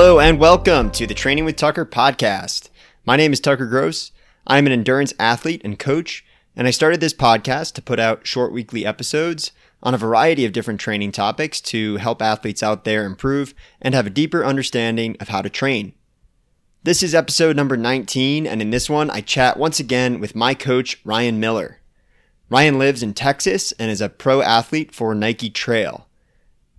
Hello and welcome to the Training with Tucker podcast. My name is Tucker Grose. I'm an endurance athlete and coach, and I started this podcast to put out short weekly episodes on a variety of different training topics to help athletes out there improve and have a deeper understanding of how to train. This is episode number 19, and in this one, I chat once again with my coach, Ryan Miller. Ryan lives in Texas and is a pro athlete for Nike Trail.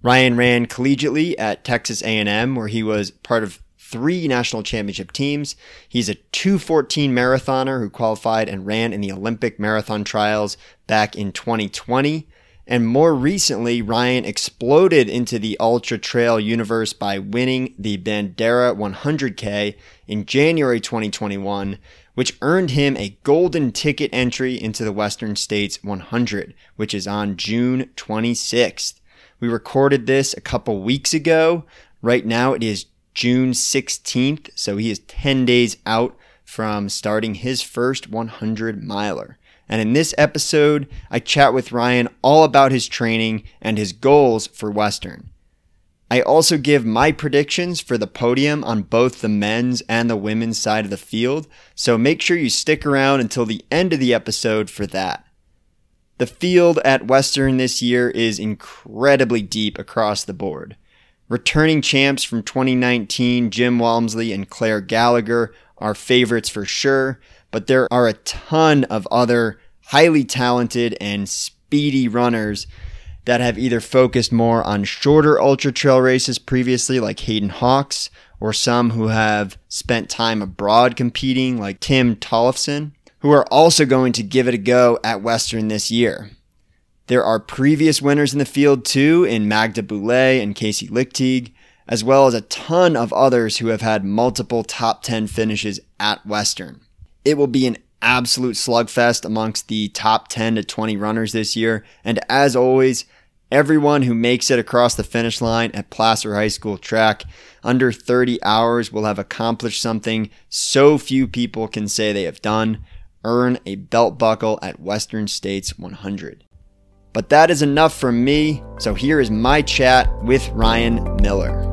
Ryan ran collegiately at Texas A&M where he was part of three national championship teams. He's a 214 marathoner who qualified and ran in the Olympic marathon trials back in 2020. And more recently, Ryan exploded into the ultra trail universe by winning the Bandera 100K in January 2021, which earned him a golden ticket entry into the Western States 100, which is on June 26th. We recorded this a couple weeks ago. Right now it is June 16th, so he is 10 days out from starting his first 100 miler. And in this episode, I chat with Ryan all about his training and his goals for Western. I also give my predictions for the podium on both the men's and the women's side of the field, so make sure you stick around until the end of the episode for that. The field at Western this year is incredibly deep across the board. Returning champs from 2019, Jim Walmsley and Clare Gallagher, are favorites for sure, but there are a ton of other highly talented and speedy runners that have either focused more on shorter ultra trail races previously, like Hayden Hawks, or some who have spent time abroad competing, like Tim Tollefson, who are also going to give it a go at Western this year. There are previous winners in the field too, in Magda Boulet and Kaci Lickteig, as well as a ton of others who have had multiple top 10 finishes at Western. It will be an absolute slugfest amongst the top 10 to 20 runners this year. And as always, everyone who makes it across the finish line at Placer High School track under 30 hours will have accomplished something so few people can say they have done earn a belt buckle at Western States 100. But that is enough from me, so here is my chat with Ryan Miller.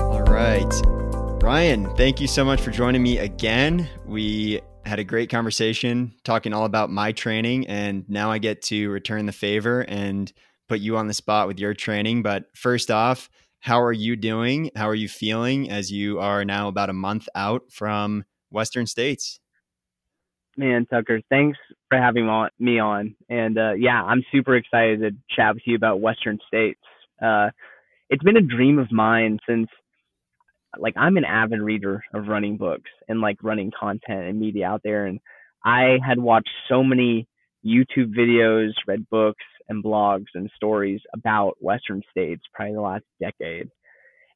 All right. Ryan, thank you so much for joining me again. We had a great conversation talking all about my training, and now I get to return the favor and put you on the spot with your training. But first off, how are you doing? How are you feeling as you are now about a month out from Western States? Man, Tucker, thanks for having me on. And uh, yeah, I'm super excited to chat with you about Western States. Uh, it's been a dream of mine since like I'm an avid reader of running books and like running content and media out there. And I had watched so many YouTube videos, read books and blogs and stories about Western states probably the last decade.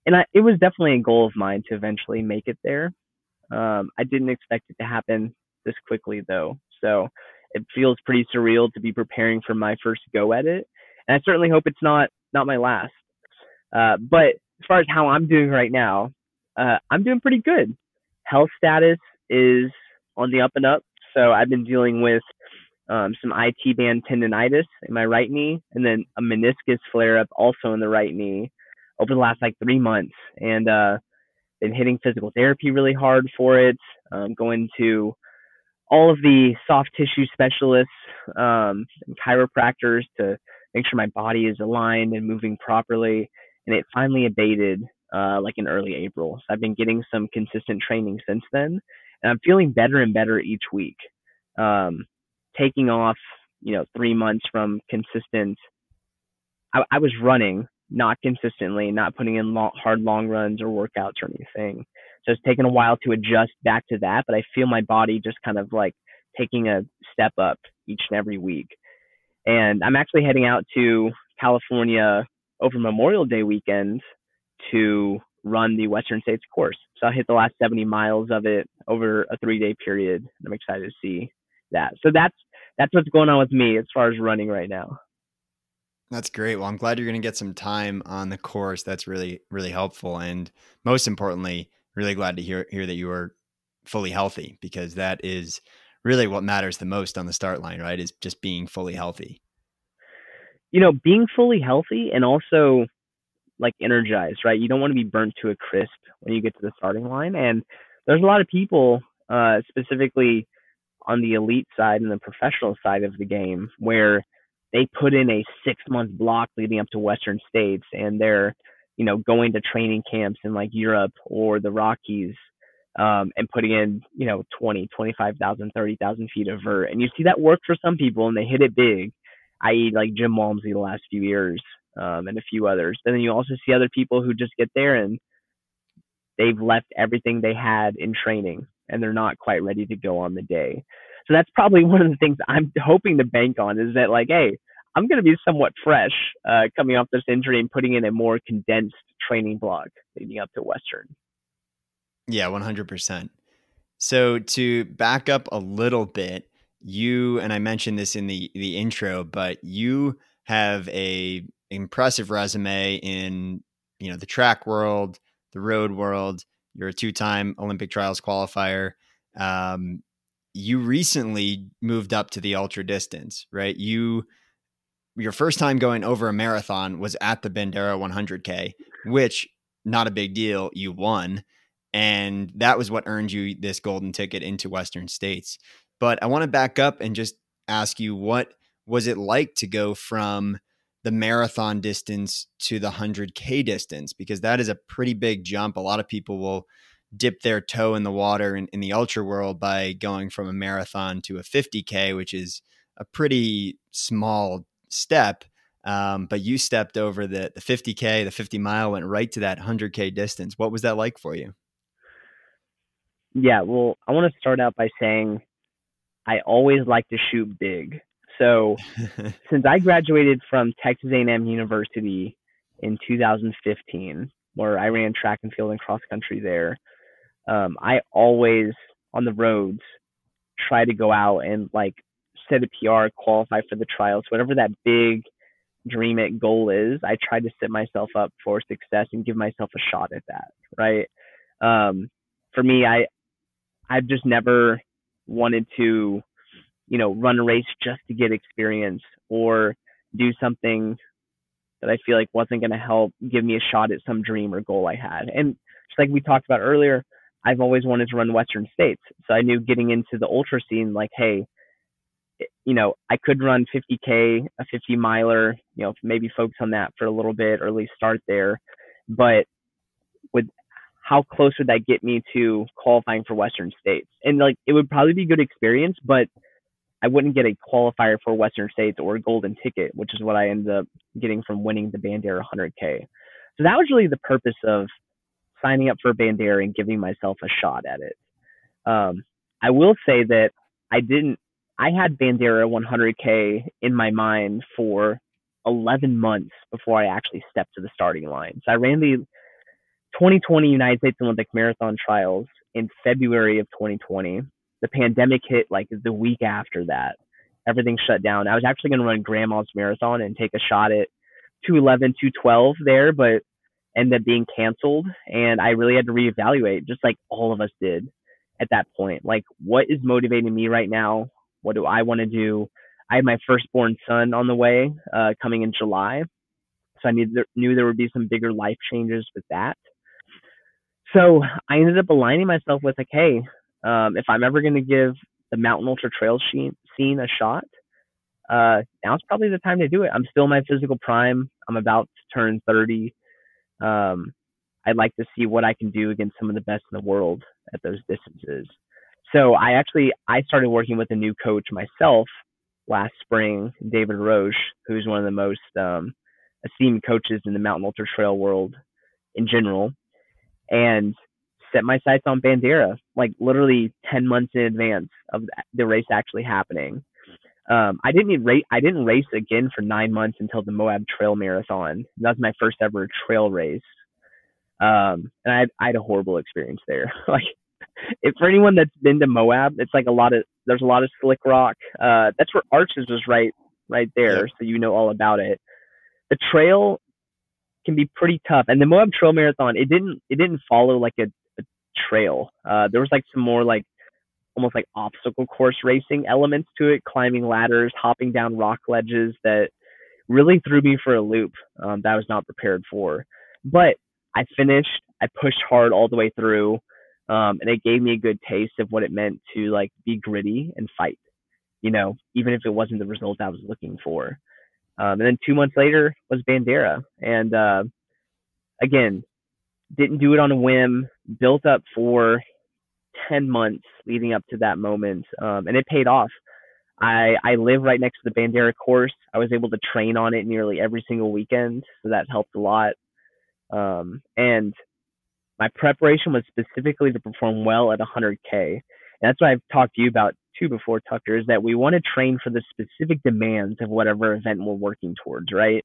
And I, it was definitely a goal of mine to eventually make it there. Um, I didn't expect it to happen this quickly though. So it feels pretty surreal to be preparing for my first go at it. And I certainly hope it's not, not my last. Uh, but as far as how I'm doing right now, uh, I'm doing pretty good. Health status is on the up and up. So I've been dealing with um, some IT band tendonitis in my right knee, and then a meniscus flare up also in the right knee over the last like three months, and uh, been hitting physical therapy really hard for it. Um, going to all of the soft tissue specialists um, and chiropractors to make sure my body is aligned and moving properly, and it finally abated uh, like in early April. So I've been getting some consistent training since then, and I'm feeling better and better each week. Um, taking off, you know, three months from consistent. I, I was running not consistently, not putting in long, hard long runs or workouts or anything. So it's taken a while to adjust back to that, but I feel my body just kind of like taking a step up each and every week. And I'm actually heading out to California over Memorial Day weekend to run the Western States course. So I hit the last 70 miles of it over a three day period. I'm excited to see that. So that's that's what's going on with me as far as running right now. That's great. Well, I'm glad you're going to get some time on the course. That's really really helpful, and most importantly, really glad to hear hear that you are fully healthy because that is really what matters the most on the start line, right? Is just being fully healthy. you know, being fully healthy and also like energized, right? You don't want to be burnt to a crisp when you get to the starting line. And there's a lot of people, uh, specifically on the elite side and the professional side of the game, where they put in a six month block leading up to Western States and they're, you know, going to training camps in like Europe or the Rockies um, and putting in, you know, 20, 25,000, 30,000 feet of vert. And you see that work for some people and they hit it big, i.e., like Jim Walmsley the last few years um, and a few others. And then you also see other people who just get there and they've left everything they had in training and they're not quite ready to go on the day. So that's probably one of the things I'm hoping to bank on is that like, hey, I'm going to be somewhat fresh uh, coming off this injury and putting in a more condensed training block leading up to Western. Yeah, 100%. So to back up a little bit, you and I mentioned this in the the intro, but you have a impressive resume in you know the track world, the road world. You're a two-time Olympic trials qualifier. Um, you recently moved up to the ultra distance, right? You your first time going over a marathon was at the Bandera 100K, which not a big deal. You won, and that was what earned you this golden ticket into Western States. But I want to back up and just ask you what was it like to go from the marathon distance to the 100K distance? Because that is a pretty big jump. A lot of people will dip their toe in the water in, in the ultra world by going from a marathon to a 50K, which is a pretty small step. Um, but you stepped over the, the 50K, the 50 mile, went right to that 100K distance. What was that like for you? Yeah, well, I want to start out by saying I always like to shoot big. So since I graduated from Texas A&M University in 2015, where I ran track and field and cross country there, um, I always on the roads try to go out and like set a PR, qualify for the trials, whatever that big dream it goal is. I try to set myself up for success and give myself a shot at that. Right. Um, for me, I I've just never wanted to you know, run a race just to get experience or do something that I feel like wasn't going to help give me a shot at some dream or goal I had. And just like we talked about earlier, I've always wanted to run Western States. So I knew getting into the ultra scene, like, hey, eh, you know, I could run 50K, a 50 miler, you know, maybe focus on that for a little bit or at least start there. But with how close would that get me to qualifying for Western States? And like, it would probably be good experience, but I wouldn't get a qualifier for Western States or a golden ticket, which is what I ended up getting from winning the Bandera 100K. So that was really the purpose of signing up for Bandera and giving myself a shot at it. Um, I will say that I didn't. I had Bandera 100K in my mind for 11 months before I actually stepped to the starting line. So I ran the 2020 United States Olympic Marathon Trials in February of 2020 the pandemic hit like the week after that. Everything shut down. I was actually going to run Grandma's Marathon and take a shot at 211, 212 there, but ended up being canceled. And I really had to reevaluate, just like all of us did at that point. Like, what is motivating me right now? What do I want to do? I had my firstborn son on the way, uh, coming in July. So I knew there, knew there would be some bigger life changes with that. So I ended up aligning myself with like, hey, um, if I'm ever going to give the mountain ultra trail scene a shot, uh, now's probably the time to do it. I'm still in my physical prime. I'm about to turn 30. Um, I'd like to see what I can do against some of the best in the world at those distances. So I actually I started working with a new coach myself last spring, David Roche, who's one of the most um, esteemed coaches in the mountain ultra trail world in general. And set my sights on Bandera, like literally 10 months in advance of the race actually happening. Um, I didn't race. I didn't race again for nine months until the Moab Trail Marathon. That was my first ever trail race, um, and I had, I had a horrible experience there. like, if for anyone that's been to Moab, it's like a lot of there's a lot of slick rock. Uh, that's where Arches was right right there, so you know all about it. The trail can be pretty tough, and the Moab Trail Marathon it didn't it didn't follow like a trail. Uh, there was like some more like almost like obstacle course racing elements to it, climbing ladders, hopping down rock ledges that really threw me for a loop um, that I was not prepared for. But I finished. I pushed hard all the way through, um, and it gave me a good taste of what it meant to like be gritty and fight. You know, even if it wasn't the result I was looking for. Um, and then two months later was Bandera, and uh, again, didn't do it on a whim. Built up for ten months leading up to that moment, um, and it paid off. I I live right next to the Bandera course. I was able to train on it nearly every single weekend, so that helped a lot. Um, and my preparation was specifically to perform well at 100k. And that's what I've talked to you about too before, Tucker, is that we want to train for the specific demands of whatever event we're working towards, right?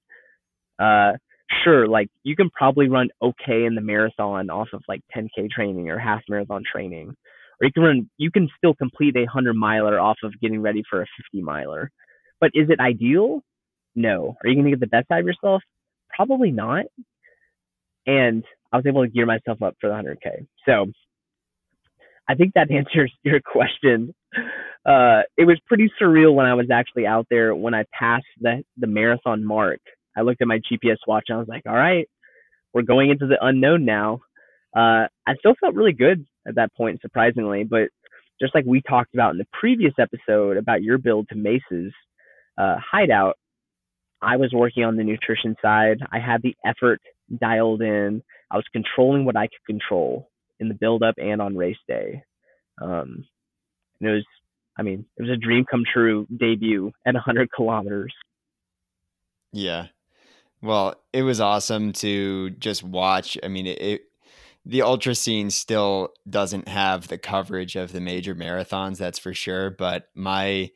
Uh, sure, like you can probably run okay in the marathon off of like 10k training or half marathon training or you can run you can still complete a 100 miler off of getting ready for a 50 miler. But is it ideal? No. Are you going to get the best out of yourself? Probably not. And i was able to gear myself up for the 100k so i think that answers your question. Uh, it was pretty surreal when i was actually out there when i passed the the marathon mark i looked at my gps watch and i was like all right we're going into the unknown now uh, I still felt really good at that point, surprisingly. But just like we talked about in the previous episode about your build to Mace's uh, hideout, I was working on the nutrition side. I had the effort dialed in. I was controlling what I could control in the build up and on race day. Um, and it was, I mean, it was a dream come true debut at 100 kilometers. Yeah. Well, it was awesome to just watch. I mean, it, the ultra scene still doesn't have the coverage of the major marathons, that's for sure. But my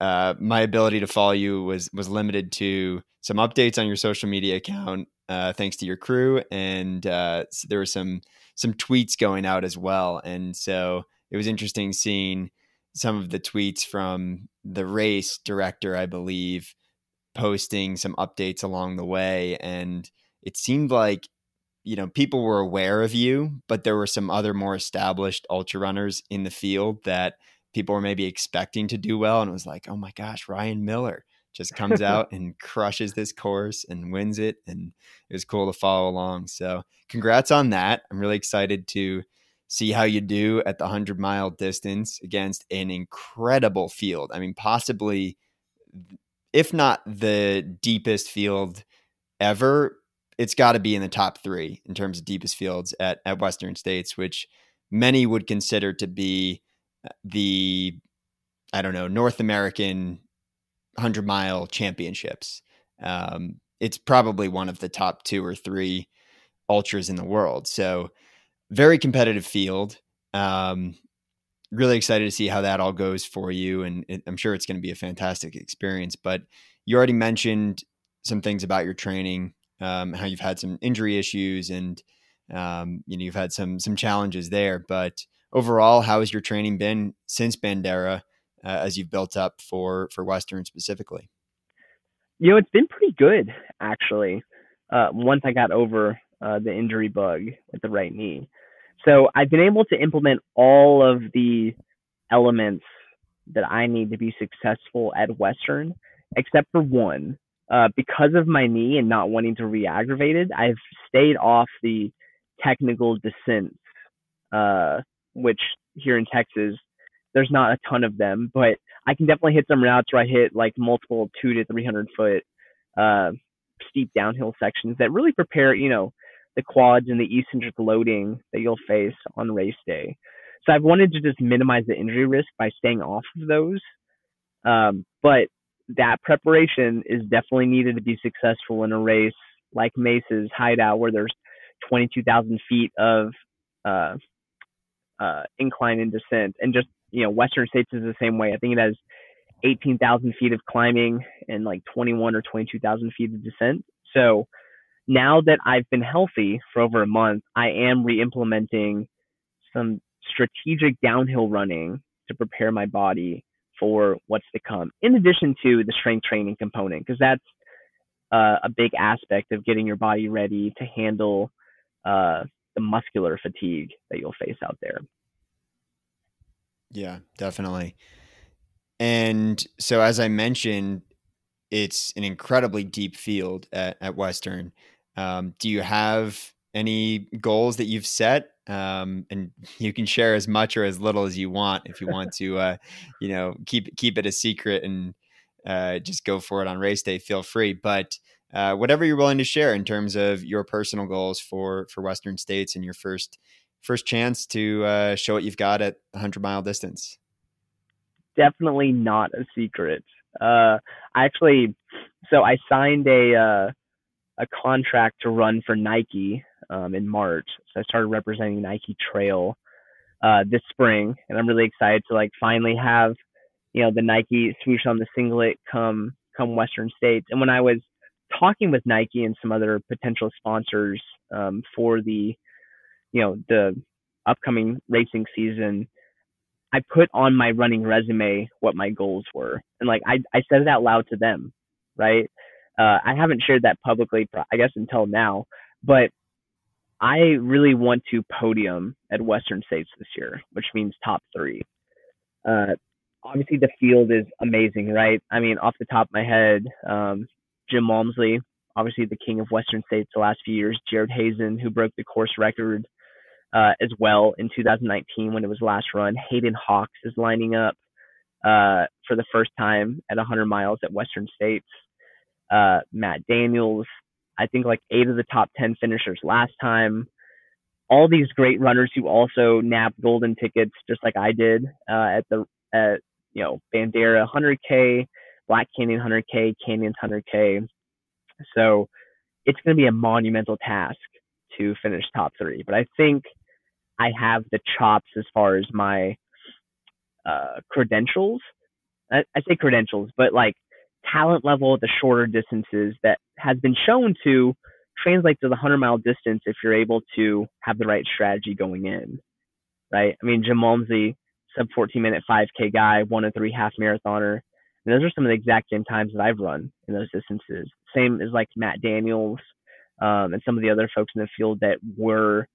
uh, my ability to follow you was was limited to some updates on your social media account, uh, thanks to your crew, and uh, there were some some tweets going out as well. And so it was interesting seeing some of the tweets from the race director, I believe, posting some updates along the way, and it seemed like you know, people were aware of you, but there were some other more established ultra runners in the field that people were maybe expecting to do well. And it was like, oh my gosh, Ryan Miller just comes out and crushes this course and wins it. And it was cool to follow along. So congrats on that. I'm really excited to see how you do at the 100 mile distance against an incredible field. I mean, possibly, if not the deepest field ever, it's got to be in the top three in terms of deepest fields at, at Western States, which many would consider to be uh, the, I don't know, North American 100 mile championships. Um, it's probably one of the top two or three ultras in the world. So, very competitive field. Um, really excited to see how that all goes for you. And it, I'm sure it's going to be a fantastic experience. But you already mentioned some things about your training um, how you've had some injury issues and um, you know you've had some some challenges there. But overall, how has your training been since Bandera uh, as you've built up for for Western specifically? You know, it's been pretty good actually. Uh, once I got over uh, the injury bug with the right knee, so I've been able to implement all of the elements that I need to be successful at Western, except for one, uh, because of my knee and not wanting to re-aggravate it, I've stayed off the technical descents, uh, which here in Texas, there's not a ton of them, but I can definitely hit some routes where I hit like multiple two to 300 foot, uh, steep downhill sections that really prepare, you know, the quads and the eccentric loading that you'll face on race day. So I've wanted to just minimize the injury risk by staying off of those. Um, but that preparation is definitely needed to be successful in a race like Mace's Hideout, where there's 22,000 feet of uh, uh, incline and descent, and just you know Western States is the same way. I think it has 18,000 feet of climbing and like 21 or 22,000 feet of descent. So now that I've been healthy for over a month, I am re-implementing some strategic downhill running to prepare my body for what's to come, in addition to the strength training component, because that's uh, a big aspect of getting your body ready to handle uh, the muscular fatigue that you'll face out there. Yeah, definitely. And so, as I mentioned, it's an incredibly deep field at, at Western. Um, do you have any goals that you've set? Um, and you can share as much or as little as you want if you want to, uh, you know, keep keep it a secret and uh, just go for it on race day. Feel free, but uh, whatever you're willing to share in terms of your personal goals for for Western States and your first first chance to uh, show what you've got at 100 mile distance. Definitely not a secret. Uh, I actually, so I signed a uh, a contract to run for Nike um, in March. So I started representing Nike Trail uh, this spring, and I'm really excited to like finally have you know the Nike swoosh on the singlet come come Western States. And when I was talking with Nike and some other potential sponsors um, for the you know the upcoming racing season, I put on my running resume what my goals were, and like I I said it out loud to them, right? Uh, I haven't shared that publicly, I guess, until now, but I really want to podium at Western States this year, which means top three. Uh, obviously, the field is amazing, right? I mean, off the top of my head, um, Jim Walmsley, obviously the king of Western States the last few years, Jared Hazen, who broke the course record uh, as well in 2019 when it was last run. Hayden Hawks is lining up uh, for the first time at 100 miles at Western States. Uh, Matt Daniels, I think like eight of the top 10 finishers last time. All these great runners who also nabbed golden tickets, just like I did uh, at the at you know Bandera 100K, Black Canyon 100K, Canyons 100K. So it's going to be a monumental task to finish top three. But I think I have the chops as far as my uh, credentials. I, I say credentials, but like talent level at the shorter distances that has been shown to translate to the 100 mile distance if you're able to have the right strategy going in. Right? I mean, Jim Walmsley, sub 14 minute 5K guy, one and three half marathoner. And those are some of the exact same times that I've run in those distances. Same as like Matt Daniels um, and some of the other folks in the field that were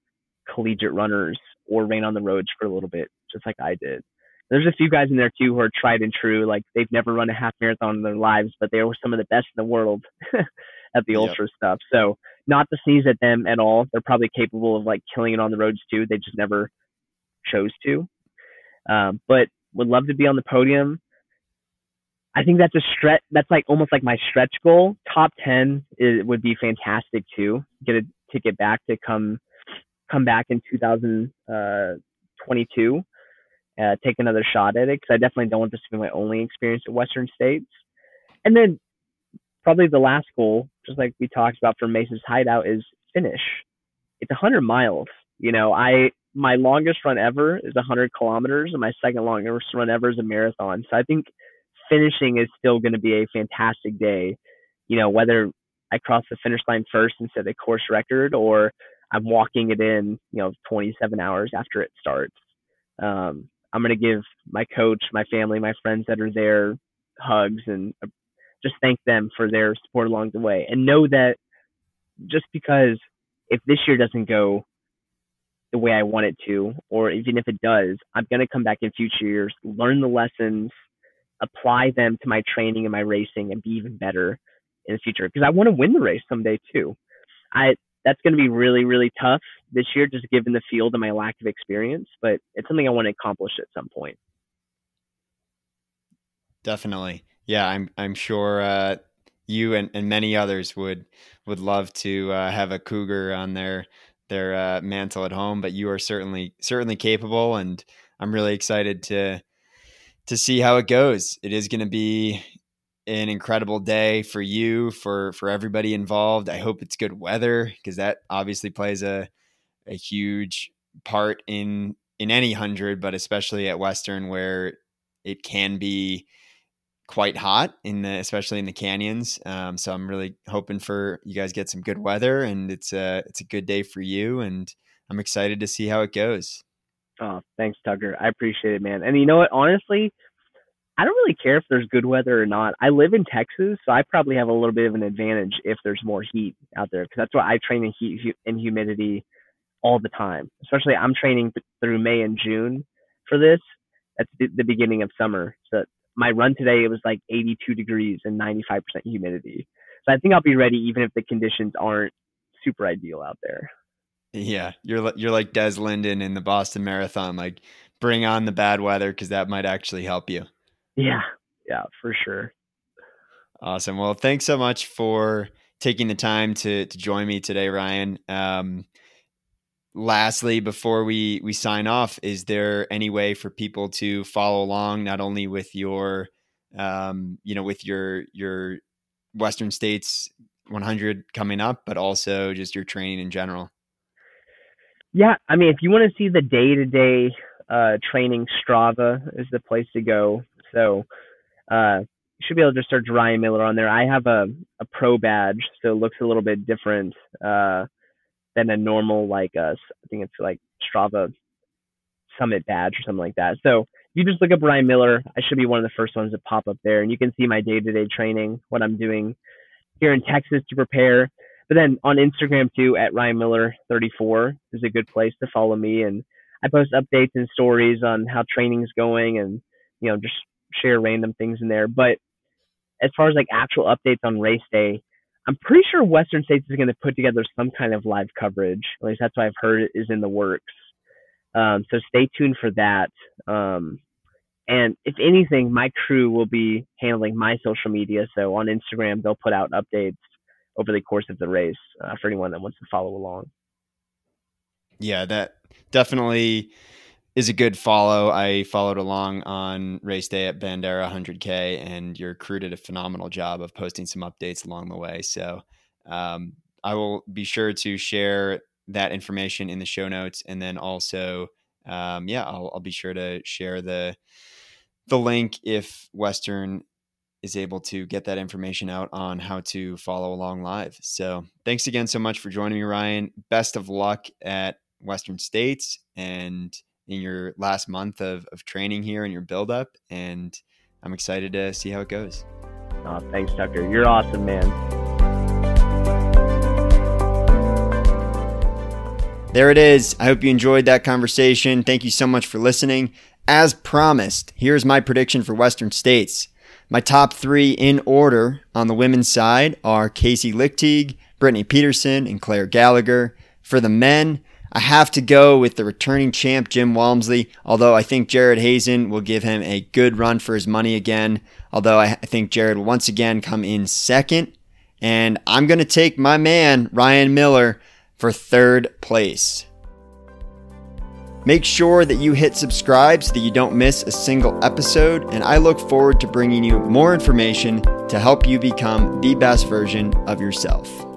collegiate runners or ran on the roads for a little bit, just like I did. There's a few guys in there too who are tried and true. Like they've never run a half marathon in their lives, but they were some of the best in the world at the yep. ultra stuff. So not to sneeze at them at all. They're probably capable of like killing it on the roads too. They just never chose to. Um, but would love to be on the podium. I think that's a stretch. That's like almost like my stretch goal. Top ten is, would be fantastic too. Get a ticket back to come come back in 2022, uh, take another shot at it because I definitely don't want this to be my only experience at Western States. And then probably the last goal, just like we talked about for Mace's Hideout, is finish. It's 100 miles. You know, I my longest run ever is 100 kilometers, and my second longest run ever is a marathon. So I think finishing is still going to be a fantastic day. You know, whether I cross the finish line first and set a course record, or I'm walking it in, you know, 27 hours after it starts. Um, I'm going to give my coach, my family, my friends that are there hugs and uh, just thank them for their support along the way. And know that just because if this year doesn't go the way I want it to, or even if it does, I'm going to come back in future years, learn the lessons, apply them to my training and my racing, and be even better in the future. Because I want to win the race someday too. I that's going to be really, really tough this year, just given the field and my lack of experience. But it's something I want to accomplish at some point. Definitely, yeah. I'm I'm sure uh, you and, and many others would would love to uh, have a cougar on their their uh, mantle at home. But you are certainly certainly capable, and I'm really excited to to see how it goes. It is going to be an incredible day for you, for for everybody involved. I hope it's good weather because that obviously plays a a huge part in in any hundred, but especially at Western where it can be quite hot in the especially in the canyons. Um, so I'm really hoping for you guys get some good weather and it's a it's a good day for you and I'm excited to see how it goes. Oh, thanks, Tucker. I appreciate it, man. And you know what? Honestly, I don't really care if there's good weather or not. I live in Texas, so I probably have a little bit of an advantage if there's more heat out there because that's why I train in heat and humidity all the time. Especially I'm training through May and June for this. That's the, the beginning of summer. So my run today, it was like 82 degrees and 95% humidity. So I think I'll be ready even if the conditions aren't super ideal out there. Yeah, you're you're like Des Linden in the Boston Marathon. Like, bring on the bad weather because that might actually help you. Yeah, yeah, for sure. Awesome. Well, thanks so much for taking the time to to join me today, Ryan. Um, lastly, before we we sign off, is there any way for people to follow along not only with your, um, you know, with your your Western States 100 coming up, but also just your training in general? Yeah, I mean, if you want to see the day to day training, Strava is the place to go. So uh, you should be able to just search Ryan Miller on there. I have a, a pro badge, so it looks a little bit different uh, than a normal, like, uh, I think it's like Strava Summit badge or something like that. So if you just look up Ryan Miller, I should be one of the first ones to pop up there, and you can see my day to day training, what I'm doing here in Texas to prepare. But then on Instagram too, at Ryan Miller 34 is a good place to follow me, and I post updates and stories on how training's going, and you know just share random things in there. But as far as like actual updates on race day, I'm pretty sure Western States is going to put together some kind of live coverage. At least that's what I've heard is in the works. Um, so stay tuned for that. Um, and if anything, my crew will be handling my social media. So on Instagram, they'll put out updates over the course of the race uh, for anyone that wants to follow along. Yeah, that definitely is a good follow. I followed along on race day at Bandera 100K, and your crew did a phenomenal job of posting some updates along the way. So um, I will be sure to share that information in the show notes, and then also, um, yeah, I'll, I'll be sure to share the the link if Western is able to get that information out on how to follow along live. So thanks again so much for joining me, Ryan. Best of luck at Western States and in your last month of, of training here and your build up. And I'm excited to see how it goes. Oh, thanks, Tucker. You're awesome, man. There it is. I hope you enjoyed that conversation. Thank you so much for listening. As promised, here's my prediction for Western States. My top three in order on the women's side are Kaci Lickteig, Brittany Peterson, and Clare Gallagher. For the men, I have to go with the returning champ Jim Walmsley, although I think Jared Hazen will give him a good run for his money again. Although I think Jared will once again come in second. And I'm going to take my man, Ryan Miller, for third place. Make sure that you hit subscribe so that you don't miss a single episode, and I look forward to bringing you more information to help you become the best version of yourself.